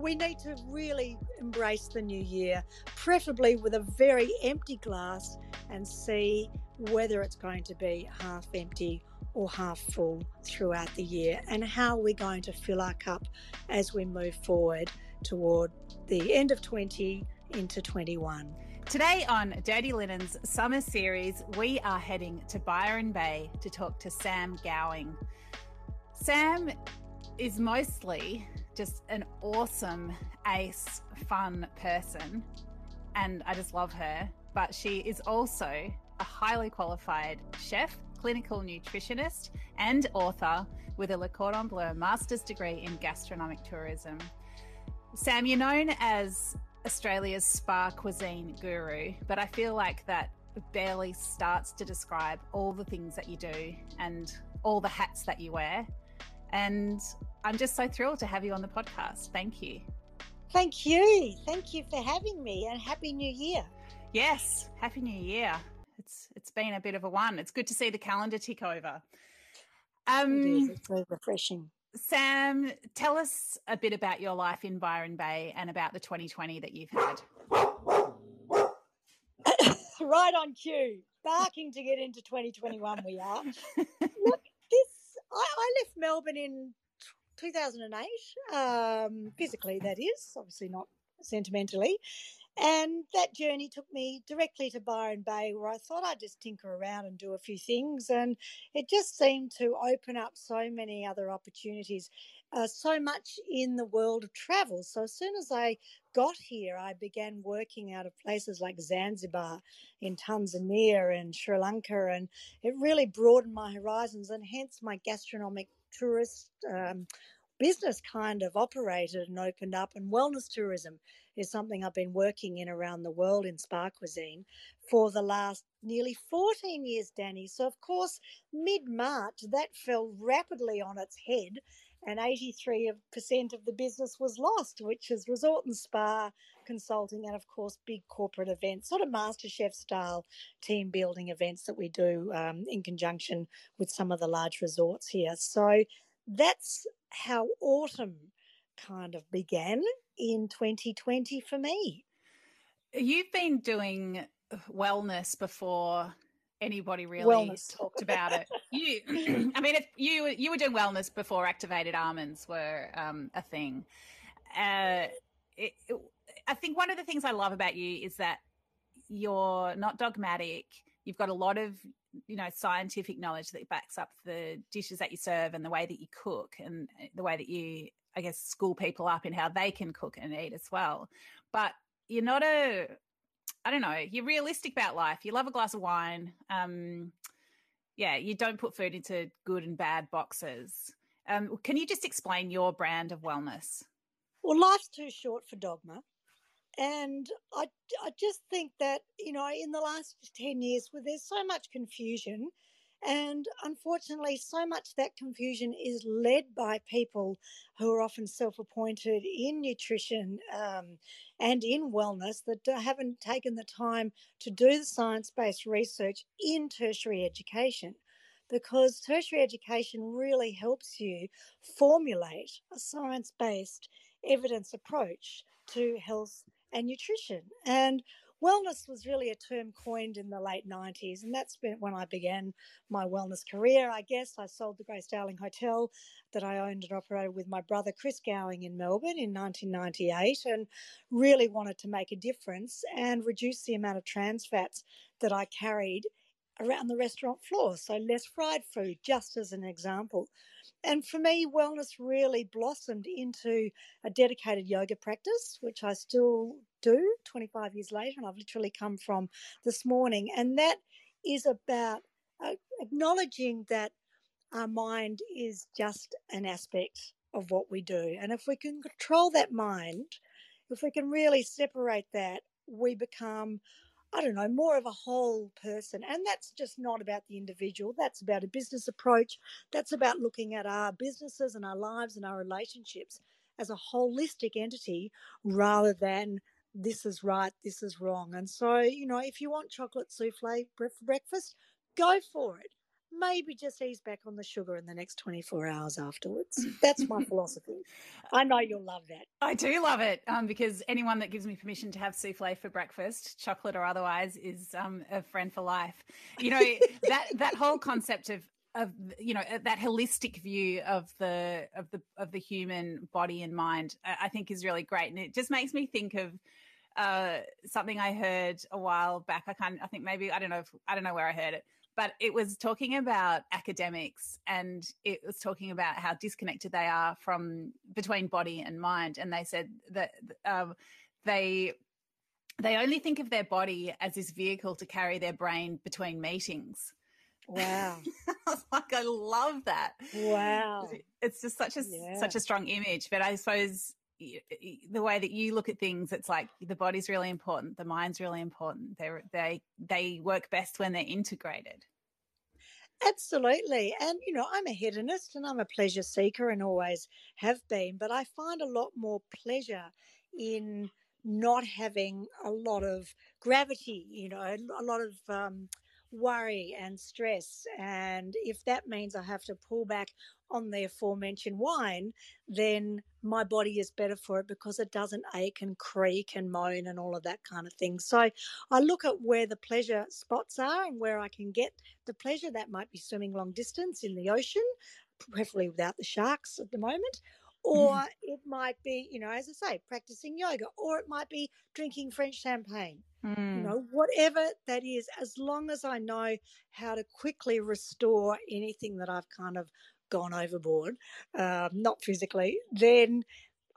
we need to really embrace the new year, preferably with a very empty glass and see whether it's going to be half empty or half full throughout the year and how we're going to fill our cup as we move forward toward the end of 20 into 21. Today on Dirty Linen's summer series, we are heading to Byron Bay to talk to Sam Gowing. Sam is mostly just an awesome, ace, fun person, and I just love her. But she is also a highly qualified chef, clinical nutritionist, and author with a Le Cordon Bleu master's degree in gastronomic tourism. Sam, you're known as Australia's spa cuisine guru, but I feel like that barely starts to describe all the things that you do and all the hats that you wear. And I'm just so thrilled to have you on the podcast. Thank you. Thank you. Thank you for having me and Happy New Year. Yes, Happy New Year. It's it's been a bit of a one. It's good to see the calendar tick over. Um, it is. It's very refreshing. Sam, tell us a bit about your life in Byron Bay and about the 2020 that you've had. right on cue. Barking to get into 2021, we are. Look, this, I, I left Melbourne in 2008, um, physically, that is, obviously not sentimentally. And that journey took me directly to Byron Bay, where I thought I'd just tinker around and do a few things. And it just seemed to open up so many other opportunities, uh, so much in the world of travel. So as soon as I got here, I began working out of places like Zanzibar, in Tanzania, and Sri Lanka. And it really broadened my horizons, and hence my gastronomic tourist. Um, business kind of operated and opened up, and wellness tourism is something I've been working in around the world in spa cuisine for the last nearly 14 years, Dani. So, of course, mid March, that fell rapidly on its head, and 83% of the business was lost, which is resort and spa consulting, and of course, big corporate events, sort of MasterChef style team building events that we do um, in conjunction with some of the large resorts here. So, that's how autumn kind of began in 2020 for me. You've been doing wellness before anybody really wellness. talked about it. You, I mean, if you you were doing wellness before activated almonds were um, a thing. Uh, it, it, I think one of the things I love about you is that you're not dogmatic. You've got a lot of you know scientific knowledge that backs up the dishes that you serve and the way that you cook and eh, the way that you i guess school people up in how they can cook and eat as well. But you're not a i don't know you're realistic about life. You love a glass of wine. Um yeah you don't put food into good and bad boxes. Um can you just explain your brand of wellness? Well life's too short for dogma and I, I just think that, you know, in the last 10 years, where there's so much confusion, and unfortunately, so much that confusion is led by people who are often self appointed in nutrition um, and in wellness that haven't taken the time to do the science based research in tertiary education. Because tertiary education really helps you formulate a science based evidence approach to health and nutrition. And wellness was really a term coined in the late 90s, and that's when I began my wellness career. I guess I sold the Grace Darling Hotel that I owned and operated with my brother Chris Gowing in Melbourne in 1998, and really wanted to make a difference and reduce the amount of trans fats that I carried around the restaurant floor. So, less fried food, just as an example. And for me, wellness really blossomed into a dedicated yoga practice, which I still do 25 years later. And I've literally come from this morning. And that is about uh, acknowledging that our mind is just an aspect of what we do. And if we can control that mind, if we can really separate that, we become I don't know, more of a whole person. And that's just not about the individual. That's about a business approach. That's about looking at our businesses and our lives and our relationships as a holistic entity rather than this is right, this is wrong. And so, you know, if you want chocolate souffle for breakfast, go for it. Maybe just ease back on the sugar in the next 24 hours afterwards. That's my philosophy. I know you'll love that. I do love it um, because anyone that gives me permission to have souffle for breakfast, chocolate or otherwise, is um, a friend for life. You know, that, that whole concept of of you know that holistic view of the of the of the human body and mind i think is really great and it just makes me think of uh, something i heard a while back i can't i think maybe i don't know if, i don't know where i heard it but it was talking about academics and it was talking about how disconnected they are from between body and mind. And they said that um, they they only think of their body as this vehicle to carry their brain between meetings. Wow. I was like, I love that. Wow. It's just such a yeah. such a strong image. But I suppose the way that you look at things, it's like the body's really important, the mind's really important. They they they work best when they're integrated. Absolutely. And, you know, I'm a hedonist and I'm a pleasure seeker and always have been, but I find a lot more pleasure in not having a lot of gravity, you know, a lot of um, worry and stress. And if that means I have to pull back on the aforementioned wine, then my body is better for it because it doesn't ache and creak and moan and all of that kind of thing. So I look at where the pleasure spots are and where I can get the pleasure. That might be swimming long distance in the ocean, preferably without the sharks at the moment. Or mm. it might be, you know, as I say, practicing yoga, or it might be drinking French champagne. Mm. You know, whatever that is, as long as I know how to quickly restore anything that I've kind of gone overboard, um, not physically, then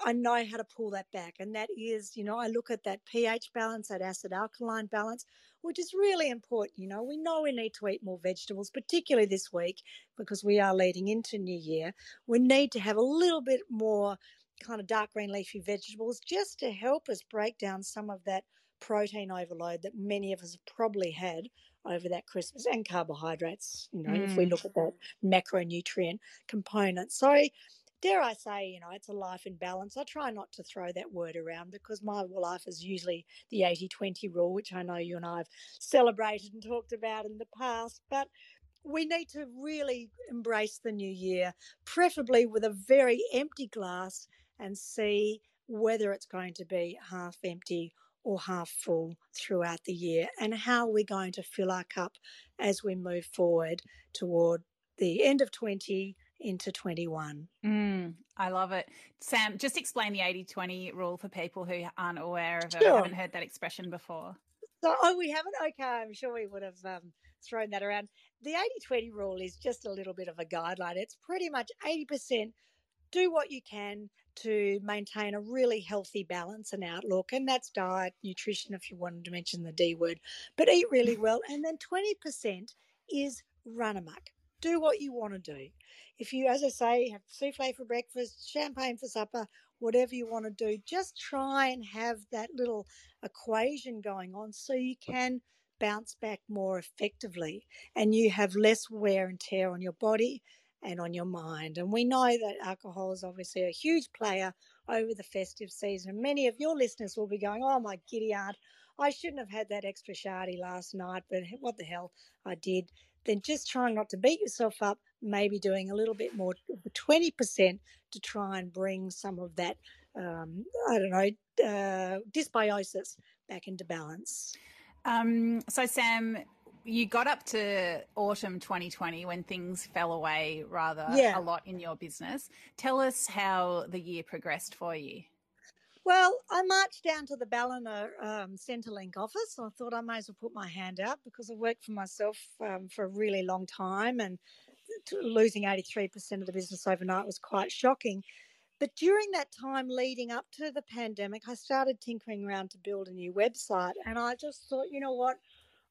I know how to pull that back. And that is, you know, I look at that pH balance, that acid alkaline balance, which is really important. You know, we know we need to eat more vegetables, particularly this week because we are leading into New Year. We need to have a little bit more kind of dark green leafy vegetables just to help us break down some of that protein overload that many of us have probably had over that Christmas and carbohydrates, you know, mm. if we mm. look at that macronutrient component. So, dare I say, you know, it's a life in balance. I try not to throw that word around because my life is usually the 80 20 rule, which I know you and I have celebrated and talked about in the past. But we need to really embrace the new year, preferably with a very empty glass and see whether it's going to be half empty or half full throughout the year and how we're going to fill our cup as we move forward toward the end of 20 into 21. Mm, I love it. Sam, just explain the 80 20 rule for people who aren't aware of it, sure. haven't heard that expression before. So, oh, we haven't? Okay, I'm sure we would have um, thrown that around. The 80 20 rule is just a little bit of a guideline. It's pretty much 80% do what you can to maintain a really healthy balance and outlook. And that's diet, nutrition, if you wanted to mention the D word, but eat really well. And then 20% is run amok. Do what you want to do. If you, as I say, have souffle for breakfast, champagne for supper, whatever you want to do, just try and have that little equation going on so you can bounce back more effectively and you have less wear and tear on your body and on your mind. And we know that alcohol is obviously a huge player over the festive season. Many of your listeners will be going, Oh, my giddy aunt, I shouldn't have had that extra shardy last night, but what the hell, I did. Then just trying not to beat yourself up, maybe doing a little bit more, 20% to try and bring some of that, um, I don't know, uh, dysbiosis back into balance. Um, so, Sam, you got up to autumn 2020 when things fell away rather yeah. a lot in your business. Tell us how the year progressed for you. Well, I marched down to the Ballina um, Centrelink office. I thought I may as well put my hand out because I worked for myself um, for a really long time and losing 83% of the business overnight was quite shocking. But during that time leading up to the pandemic, I started tinkering around to build a new website. And I just thought, you know what?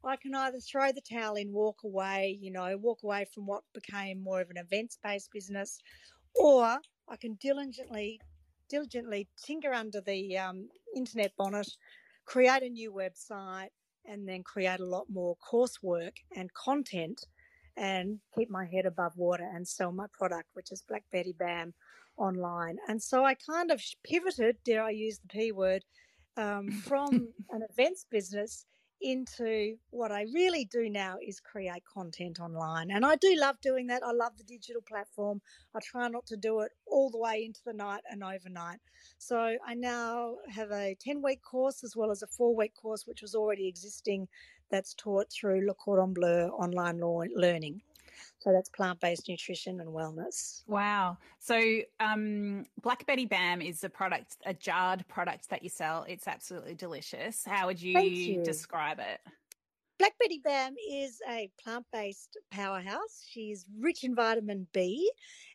I can either throw the towel in, walk away, you know, walk away from what became more of an events based business, or I can diligently, diligently tinker under the um, internet bonnet, create a new website, and then create a lot more coursework and content and keep my head above water and sell my product, which is Black Betty Bam online. And so I kind of pivoted, dare I use the P word, um, from an events business into what I really do now is create content online. And I do love doing that. I love the digital platform. I try not to do it all the way into the night and overnight. So I now have a 10 week course as well as a four week course, which was already existing, that's taught through Le Cordon Bleu online learning. So that's plant based nutrition and wellness. Wow. So um, Black Betty Bam is a product, a jarred product that you sell. It's absolutely delicious. How would you, you. describe it? Black Betty Bam is a plant based powerhouse. She's rich in vitamin B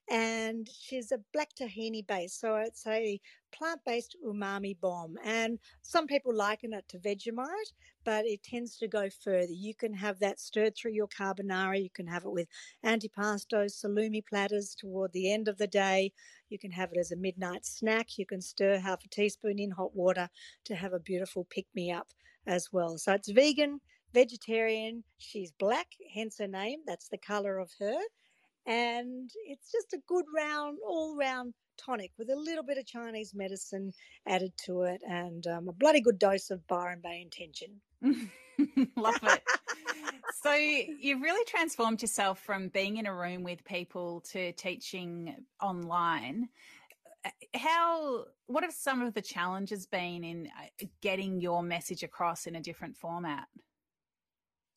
and she's a black tahini base. So it's a plant based umami bomb. And some people liken it to Vegemite, but it tends to go further. You can have that stirred through your carbonara. You can have it with antipasto, salumi platters toward the end of the day. You can have it as a midnight snack. You can stir half a teaspoon in hot water to have a beautiful pick me up as well. So it's vegan vegetarian. She's black, hence her name. That's the color of her. And it's just a good round, all round tonic with a little bit of Chinese medicine added to it and um, a bloody good dose of Byron Bay intention. Love it. so you've really transformed yourself from being in a room with people to teaching online how what have some of the challenges been in uh, getting your message across in a different format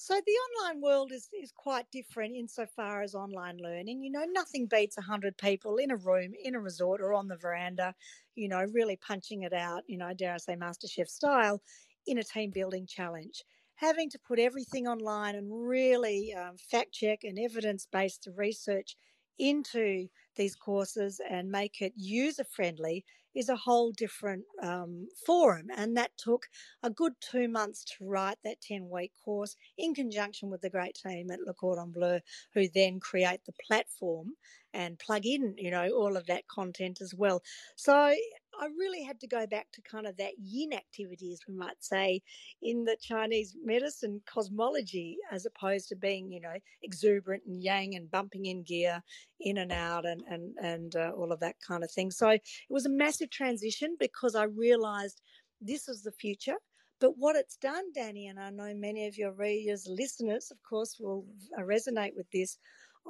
so the online world is, is quite different insofar as online learning. You know, nothing beats 100 people in a room, in a resort, or on the veranda, you know, really punching it out, you know, I dare I say, MasterChef style in a team building challenge. Having to put everything online and really um, fact check and evidence based research into these courses and make it user friendly is a whole different um, forum. And that took a good two months to write that 10 week course in conjunction with the great team at Le Cordon Bleu, who then create the platform and plug in, you know, all of that content as well. So I really had to go back to kind of that yin activity, as we might say, in the Chinese medicine cosmology, as opposed to being, you know, exuberant and yang and bumping in gear, in and out, and and and uh, all of that kind of thing. So it was a massive transition because I realised this is the future. But what it's done, Dani, and I know many of your readers, listeners, of course, will resonate with this.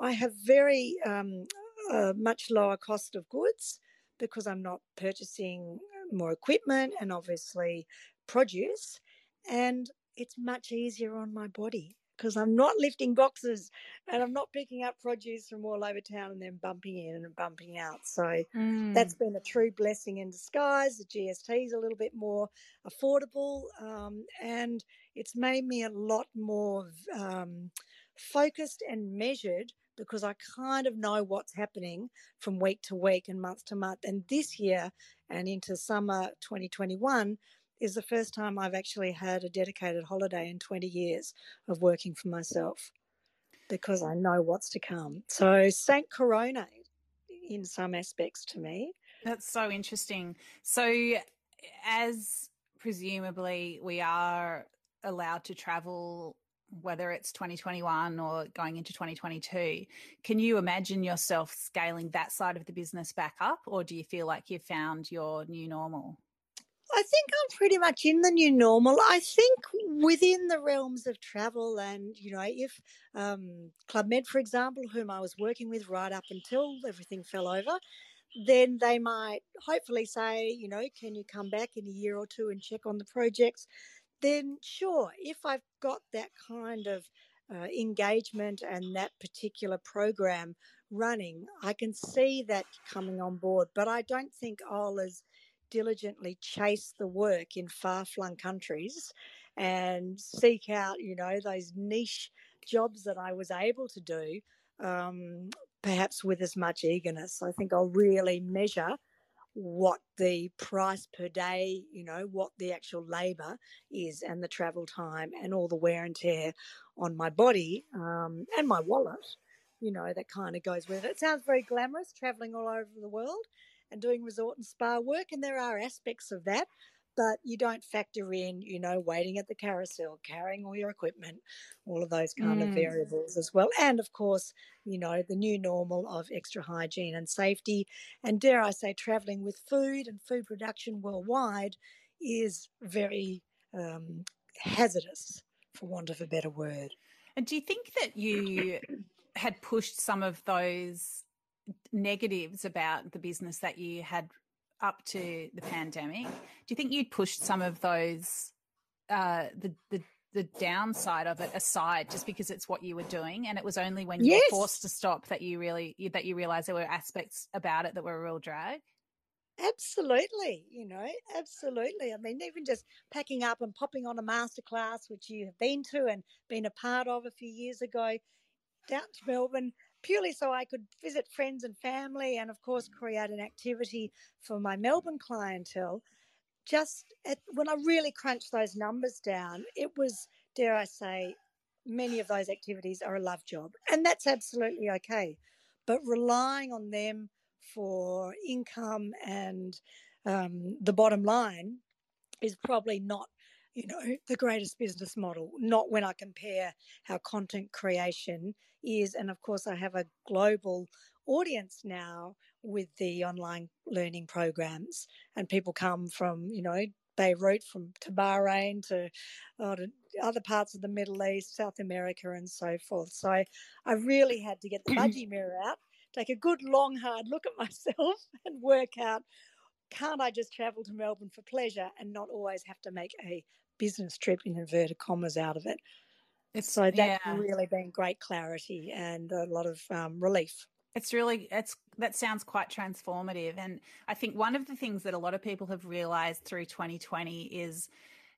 I have very um, uh, much lower cost of goods because I'm not purchasing more equipment and obviously produce. And it's much easier on my body because I'm not lifting boxes and I'm not picking up produce from all over town and then bumping in and bumping out. So mm. that's been a true blessing in disguise. The GST is a little bit more affordable um, and it's made me a lot more um, focused and measured because I kind of know what's happening from week to week and month to month. And this year and into summer 2021 is the first time I've actually had a dedicated holiday in 20 years of working for myself because I know what's to come. So, Saint Corona in some aspects to me. That's so interesting. So, as presumably we are allowed to travel whether it's 2021 or going into 2022. Can you imagine yourself scaling that side of the business back up, or do you feel like you've found your new normal? I think I'm pretty much in the new normal. I think within the realms of travel, and you know, if um, Club Med, for example, whom I was working with right up until everything fell over, then they might hopefully say, you know, can you come back in a year or two and check on the projects? Then sure, if I've got that kind of uh, engagement and that particular program running, I can see that coming on board. But I don't think I'll as diligently chase the work in far flung countries and seek out, you know, those niche jobs that I was able to do, um, perhaps with as much eagerness. I think I'll really measure what the price per day, you know, what the actual labor is and the travel time and all the wear and tear on my body um, and my wallet, you know, that kind of goes with it. It sounds very glamorous traveling all over the world and doing resort and spa work, and there are aspects of that but you don't factor in, you know, waiting at the carousel, carrying all your equipment, all of those kind mm. of variables as well. And of course, you know, the new normal of extra hygiene and safety. And dare I say, traveling with food and food production worldwide is very um, hazardous. for want of a better word. And do you think that you had pushed some of those negatives about the business that you had up to the pandemic? Do you think you'd pushed some of those uh, the the the downside of it aside just because it's what you were doing and it was only when you yes. were forced to stop that you really that you realized there were aspects about it that were a real drag absolutely you know absolutely i mean even just packing up and popping on a masterclass which you have been to and been a part of a few years ago down to melbourne purely so i could visit friends and family and of course create an activity for my melbourne clientele just at, when I really crunched those numbers down, it was, dare I say, many of those activities are a love job. And that's absolutely okay. But relying on them for income and um, the bottom line is probably not you know the greatest business model not when i compare how content creation is and of course i have a global audience now with the online learning programs, and people come from you know Beirut, from to Bahrain to, uh, to other parts of the Middle East, South America, and so forth. So I really had to get the budgie mirror out, take a good long hard look at myself, and work out can't I just travel to Melbourne for pleasure and not always have to make a business trip in inverted commas out of it. It's, so that's yeah. really been great clarity and a lot of um, relief. It's really it's that sounds quite transformative and I think one of the things that a lot of people have realized through 2020 is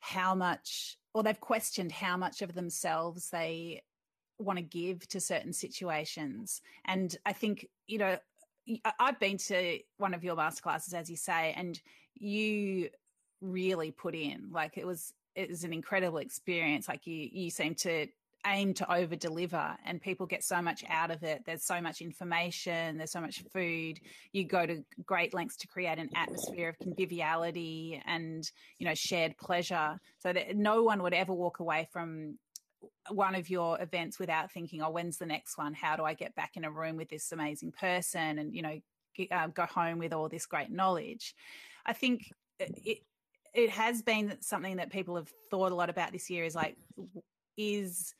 how much or they've questioned how much of themselves they want to give to certain situations and I think you know I've been to one of your masterclasses as you say and you really put in like it was it was an incredible experience. Like you you seem to aim to over deliver and people get so much out of it. There's so much information there's so much food. You go to great lengths to create an atmosphere of conviviality and you know shared pleasure so that no one would ever walk away from one of your events without thinking oh when's the next one? How do i get back in a room with this amazing person and you know uh, go home with all this great knowledge? I think it it has been something that people have thought a lot about this year is like is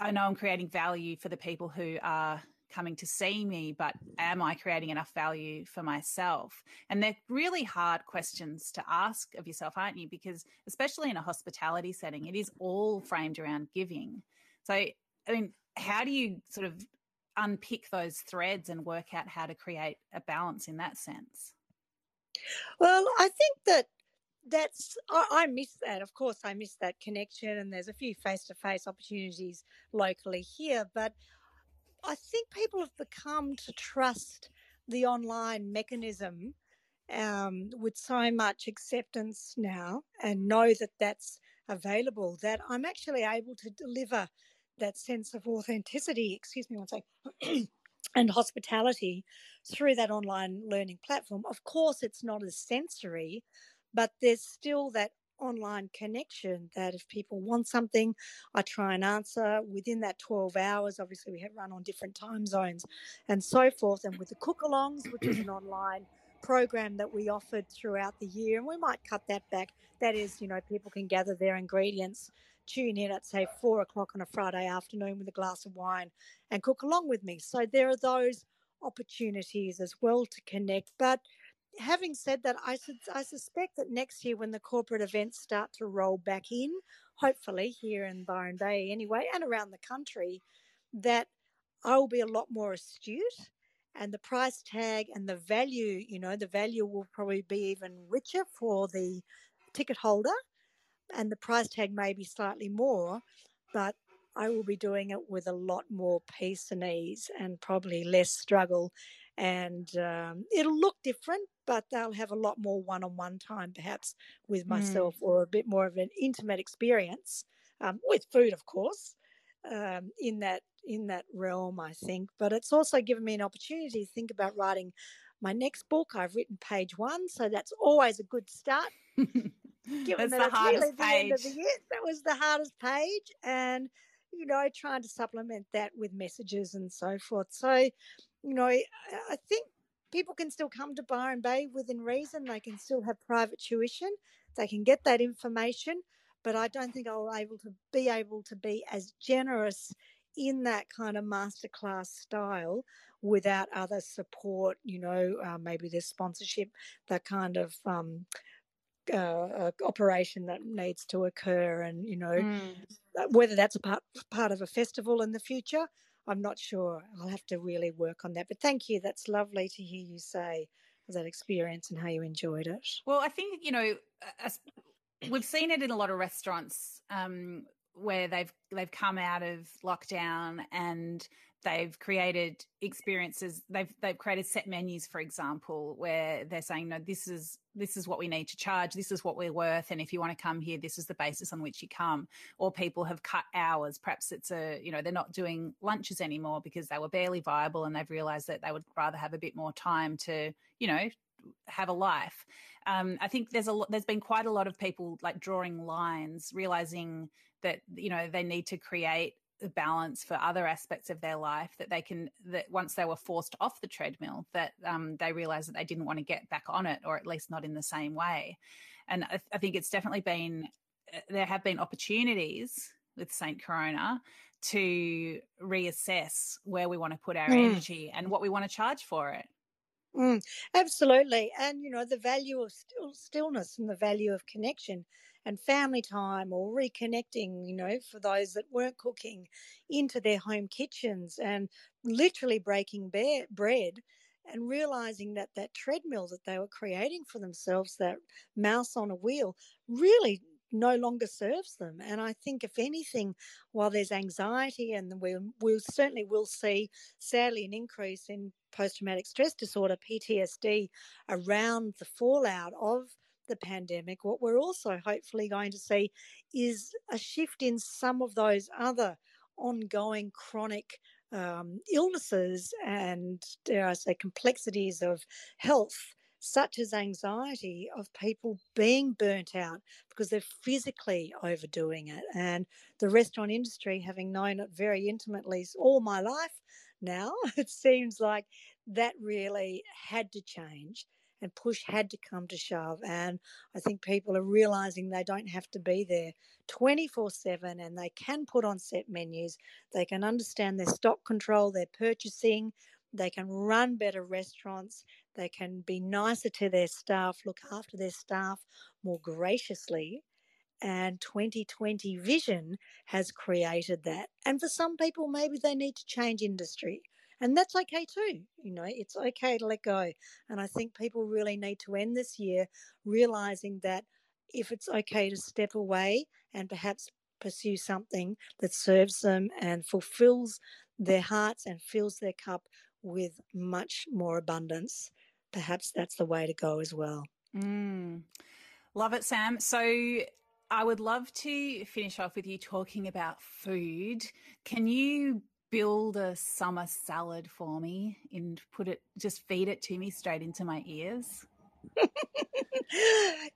I know I'm creating value for the people who are coming to see me, but am I creating enough value for myself? And they're really hard questions to ask of yourself, aren't you? Because especially in a hospitality setting, it is all framed around giving. So, I mean, how do you sort of unpick those threads and work out how to create a balance in that sense? Well, I think that that's I, I miss that. Of course, I miss that connection, and there's a few face-to-face opportunities locally here. But I think people have become to trust the online mechanism um, with so much acceptance now, and know that that's available. That I'm actually able to deliver that sense of authenticity. Excuse me one second. and hospitality through that online learning platform. Of course, it's not as sensory, but there's still that online connection that if people want something, I try and answer within that 12 hours. Obviously, we have run on different time zones and so forth. And with the cook alongs, which is an online program that we offered throughout the year, and we might cut that back. That is, you know, people can gather their ingredients, tune in at say four o'clock on a Friday afternoon with a glass of wine and cook along with me. So there are those opportunities as well to connect. But having said that, I, I suspect that next year, when the corporate events start to roll back in, hopefully here in Byron Bay anyway, and around the country, that I will be a lot more astute and the price tag and the value, you know, the value will probably be even richer for the ticket holder and the price tag may be slightly more, but I will be doing it with a lot more peace and ease and probably less struggle and um, it'll look different, but they'll have a lot more one-on-one time, perhaps with mm. myself, mm. or a bit more of an intimate experience um, with food, of course, um, in that in that realm. I think, but it's also given me an opportunity to think about writing my next book. I've written page one, so that's always a good start. Given that's that the hardest page. The year, that was the hardest page, and you know, trying to supplement that with messages and so forth. So you know, I, think people can still come to Byron Bay within reason. They can still have private tuition. They can get that information. but I don't think I'll able to be able to be as generous in that kind of masterclass style without other support. You know, uh, maybe there's sponsorship, that kind of um, uh, uh, operation that needs to occur, and you know, mm. whether that's a part part of a festival in the future. I'm not sure. I'll have to really work on that. But thank you. That's lovely to hear you say that experience and how you enjoyed it. Well, I think you know, we've seen it in a lot of restaurants um, where they've they've come out of lockdown and they've created experiences they've they've created set menus for example where they're saying no this is this is what we need to charge. This is what we're worth. And if you want to come here this is the basis on which you come. Or people have cut hours. Perhaps it's a you know they're not doing lunches anymore because they were barely viable and they've realized that they would rather have a bit more time to you know have a life. Um, i think there's a lot, there's been quite a lot of people like drawing lines realizing that you know they need to create balance for other aspects of their life that they can that once they were forced off the treadmill that um, they realized that they didn't want to get back on it or at least not in the same way and I, I think it's definitely been uh, there have been opportunities with St. Corona to reassess where we want to put our mm. energy and what we want to charge for it. Mm, absolutely. And, you know, the value of still, stillness and the value of connection and family time or reconnecting, you know, for those that weren't cooking into their home kitchens and literally breaking bread and realizing that that treadmill that they were creating for themselves, that mouse on a wheel, really no longer serves them. And I think, if anything, while there's anxiety, and we we certainly will see, sadly, an increase in post traumatic stress disorder (PTSD) around the fallout of the pandemic, what we're also hopefully going to see is a shift in some of those other ongoing chronic um, illnesses and, dare I say, complexities of health, such as anxiety, of people being burnt out because they're physically overdoing it. And the restaurant industry, having known it very intimately all my life now, it seems like that really had to change and push had to come to shove. And I think people are realizing they don't have to be there 24 7 and they can put on set menus. They can understand their stock control, their purchasing. They can run better restaurants. They can be nicer to their staff, look after their staff more graciously. And 2020 vision has created that. And for some people, maybe they need to change industry and that's okay too. You know, it's okay to let go. And I think people really need to end this year realizing that if it's okay to step away and perhaps pursue something that serves them and fulfills their hearts and fills their cup with much more abundance, perhaps that's the way to go as well. Mm. Love it, Sam. So I would love to finish off with you talking about food. Can you build a summer salad for me and put it just feed it to me straight into my ears?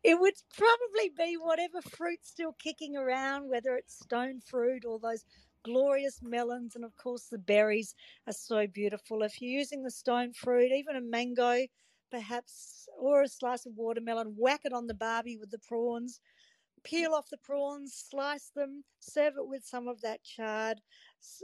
it would probably be whatever fruit's still kicking around, whether it's stone fruit or those glorious melons, and of course the berries are so beautiful. If you're using the stone fruit, even a mango, perhaps, or a slice of watermelon, whack it on the barbie with the prawns, peel off the prawns, slice them, serve it with some of that charred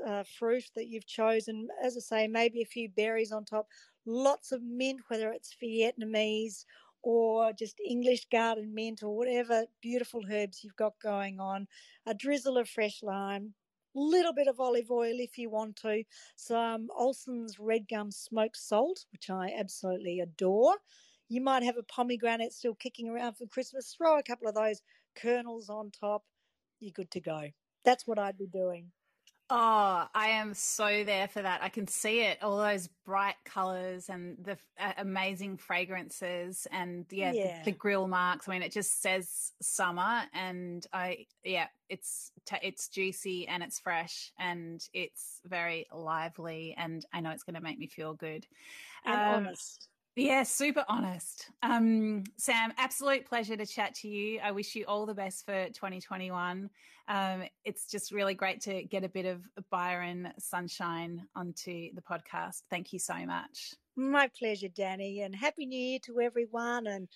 uh, fruit that you've chosen. As I say, maybe a few berries on top, lots of mint, whether it's Vietnamese or just English garden mint or whatever beautiful herbs you've got going on, a drizzle of fresh lime, a little bit of olive oil if you want to, some Olsson's red gum smoked salt, which I absolutely adore. You might have a pomegranate still kicking around for Christmas. Throw a couple of those kernels on top. You're good to go. That's what I'd be doing. Oh, I am so there for that. I can see it, all those bright colors and the uh, amazing fragrances and yeah, yeah. The, the, grill marks. I mean, it just says summer and I, yeah, it's, it's juicy and it's fresh and it's very lively and I know it's going to make me feel good. And um, honest. Yeah, super honest. Um, Sam, absolute pleasure to chat to you. I wish you all the best for 2021. Um, it's just really great to get a bit of Byron sunshine onto the podcast. Thank you so much. My pleasure, Dani, and Happy New Year to everyone. And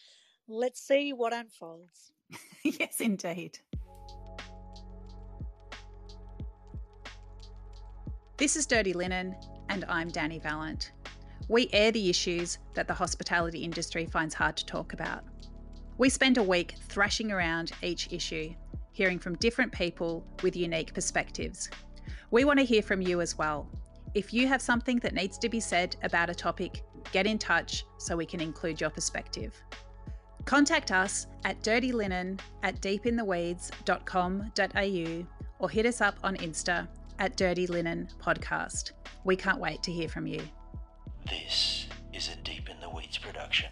let's see what unfolds. yes, indeed. This is Dirty Linen, and I'm Dani Valent. We air the issues that the hospitality industry finds hard to talk about. We spend a week thrashing around each issue, hearing from different people with unique perspectives. We want to hear from you as well. If you have something that needs to be said about a topic, get in touch so we can include your perspective. Contact us at dirtylinen at deepintheweeds.com.au or hit us up on Insta at Dirty Linen Podcast. We can't wait to hear from you. This is a Deep in the Weeds production.